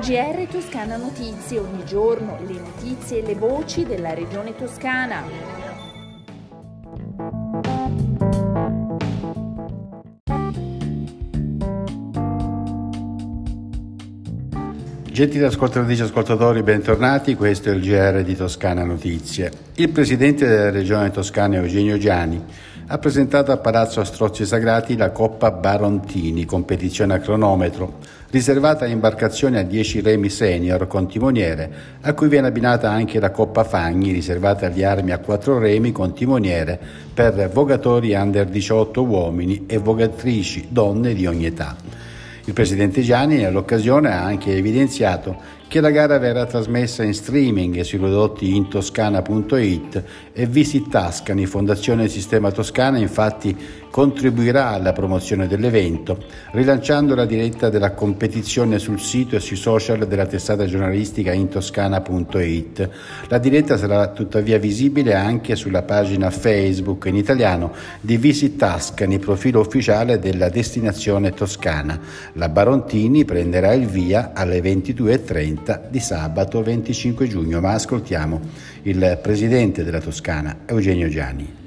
GR Toscana Notizie, ogni giorno le notizie e le voci della regione toscana. Gentili ascoltatrici e ascoltatori, bentornati, questo è il GR di Toscana Notizie. Il presidente della regione toscana Eugenio Giani ha presentato a Palazzo Strozzi Sagrati la Coppa Barontini, competizione a cronometro, riservata a imbarcazioni a 10 remi senior con timoniere, a cui viene abbinata anche la Coppa Fagni, riservata agli armi a 4 remi con timoniere per vogatori under 18 uomini e vogatrici donne di ogni età. Il presidente Gianni nell'occasione ha anche evidenziato che la gara verrà trasmessa in streaming sui prodotti intoscana.it e Visit Tascani, Fondazione Sistema Toscana, infatti contribuirà alla promozione dell'evento, rilanciando la diretta della competizione sul sito e sui social della testata giornalistica intoscana.it. La diretta sarà tuttavia visibile anche sulla pagina Facebook in italiano di Visit Tascani, profilo ufficiale della destinazione toscana. La Barontini prenderà il via alle 22.30 di sabato 25 giugno, ma ascoltiamo il presidente della Toscana, Eugenio Gianni.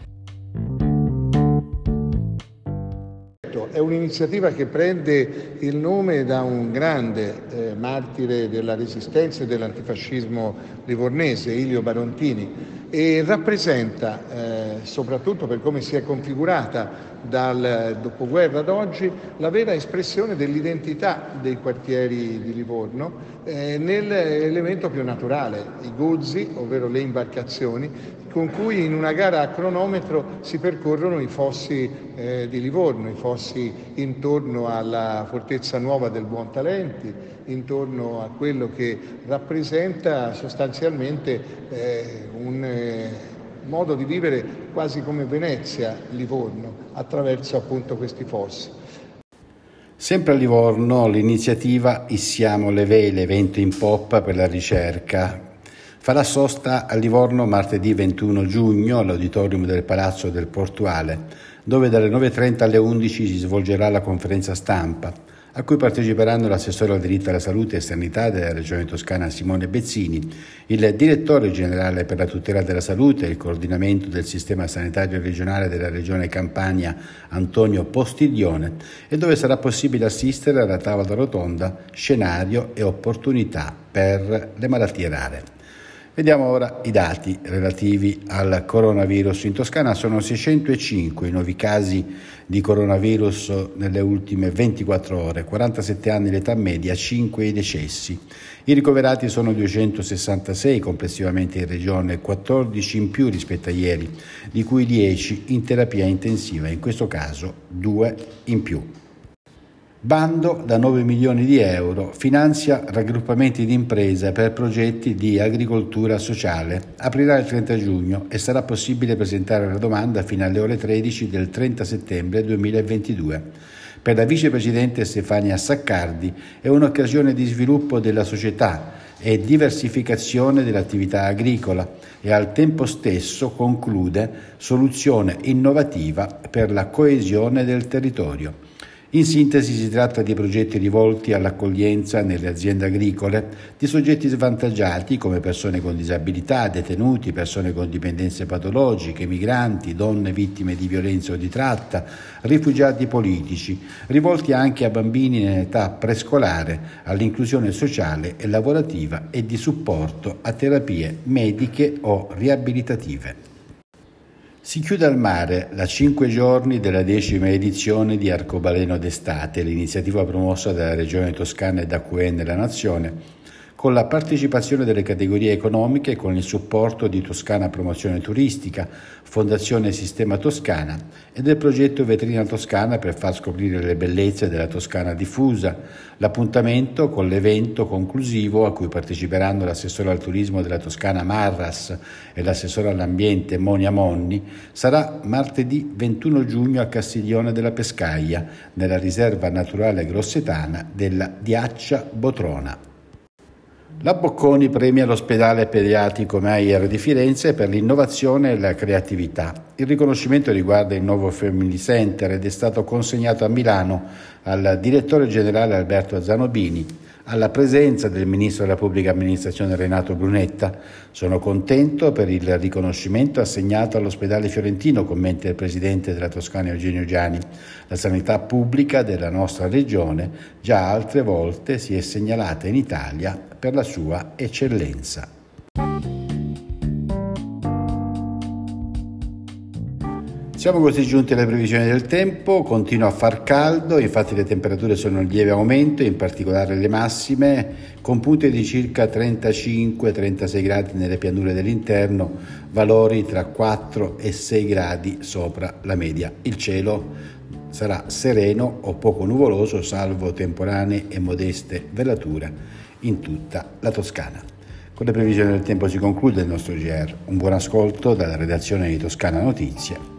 È un'iniziativa che prende il nome da un grande eh, martire della resistenza e dell'antifascismo livornese, Ilio Barontini, e rappresenta, eh, soprattutto per come si è configurata dal dopoguerra ad oggi, la vera espressione dell'identità dei quartieri di Livorno eh, nell'elemento più naturale, i guzzi, ovvero le imbarcazioni, con cui in una gara a cronometro si percorrono i fossi eh, di Livorno, i fossi intorno alla fortezza nuova del Buontalenti, intorno a quello che rappresenta sostanzialmente eh, un eh, modo di vivere quasi come Venezia, Livorno, attraverso appunto questi fossi. Sempre a Livorno l'iniziativa Issiamo le vele, evento in poppa per la ricerca. Farà sosta a Livorno martedì 21 giugno all'auditorium del Palazzo del Portuale, dove dalle 9.30 alle 11 si svolgerà la conferenza stampa a cui parteciperanno l'assessore al diritto alla salute e sanità della Regione Toscana Simone Bezzini, il direttore generale per la tutela della salute e il coordinamento del sistema sanitario regionale della Regione Campania Antonio Postiglione e dove sarà possibile assistere alla tavola rotonda Scenario e opportunità per le malattie rare. Vediamo ora i dati relativi al coronavirus. In Toscana sono 605 i nuovi casi di coronavirus nelle ultime 24 ore, 47 anni l'età media, 5 i decessi. I ricoverati sono 266 complessivamente in regione, 14 in più rispetto a ieri, di cui 10 in terapia intensiva, in questo caso 2 in più. Bando da 9 milioni di euro finanzia raggruppamenti di imprese per progetti di agricoltura sociale. Aprirà il 30 giugno e sarà possibile presentare la domanda fino alle ore 13 del 30 settembre 2022. Per la vicepresidente Stefania Saccardi è un'occasione di sviluppo della società e diversificazione dell'attività agricola e al tempo stesso conclude soluzione innovativa per la coesione del territorio. In sintesi si tratta di progetti rivolti all'accoglienza nelle aziende agricole di soggetti svantaggiati come persone con disabilità, detenuti, persone con dipendenze patologiche, migranti, donne vittime di violenza o di tratta, rifugiati politici, rivolti anche a bambini in età prescolare, all'inclusione sociale e lavorativa e di supporto a terapie mediche o riabilitative. Si chiude al mare la cinque giorni della decima edizione di Arcobaleno d'estate, l'iniziativa promossa dalla Regione Toscana e da QE nella Nazione, con la partecipazione delle categorie economiche e con il supporto di Toscana Promozione Turistica, Fondazione Sistema Toscana e del progetto Vetrina Toscana per far scoprire le bellezze della Toscana diffusa. L'appuntamento con l'evento conclusivo a cui parteciperanno l'assessore al turismo della Toscana Marras e l'assessore all'ambiente Monia Monni sarà martedì 21 giugno a Castiglione della Pescaia, nella riserva naturale grossetana della Diaccia Botrona. La Bocconi premia l'ospedale pediatrico Meyer di Firenze per l'innovazione e la creatività. Il riconoscimento riguarda il nuovo Family Center ed è stato consegnato a Milano al direttore generale Alberto Zanobini alla presenza del Ministro della Pubblica Amministrazione Renato Brunetta. Sono contento per il riconoscimento assegnato all'ospedale fiorentino, commenta il Presidente della Toscana Eugenio Giani. La sanità pubblica della nostra regione già altre volte si è segnalata in Italia per la sua eccellenza. Siamo così giunti alle previsioni del tempo, continua a far caldo, infatti le temperature sono in lieve aumento, in particolare le massime, con punte di circa 35-36 gradi nelle pianure dell'interno, valori tra 4 e 6 gradi sopra la media. Il cielo sarà sereno o poco nuvoloso, salvo temporanee e modeste velature in tutta la Toscana. Con le previsioni del tempo si conclude il nostro GR. Un buon ascolto dalla redazione di Toscana Notizie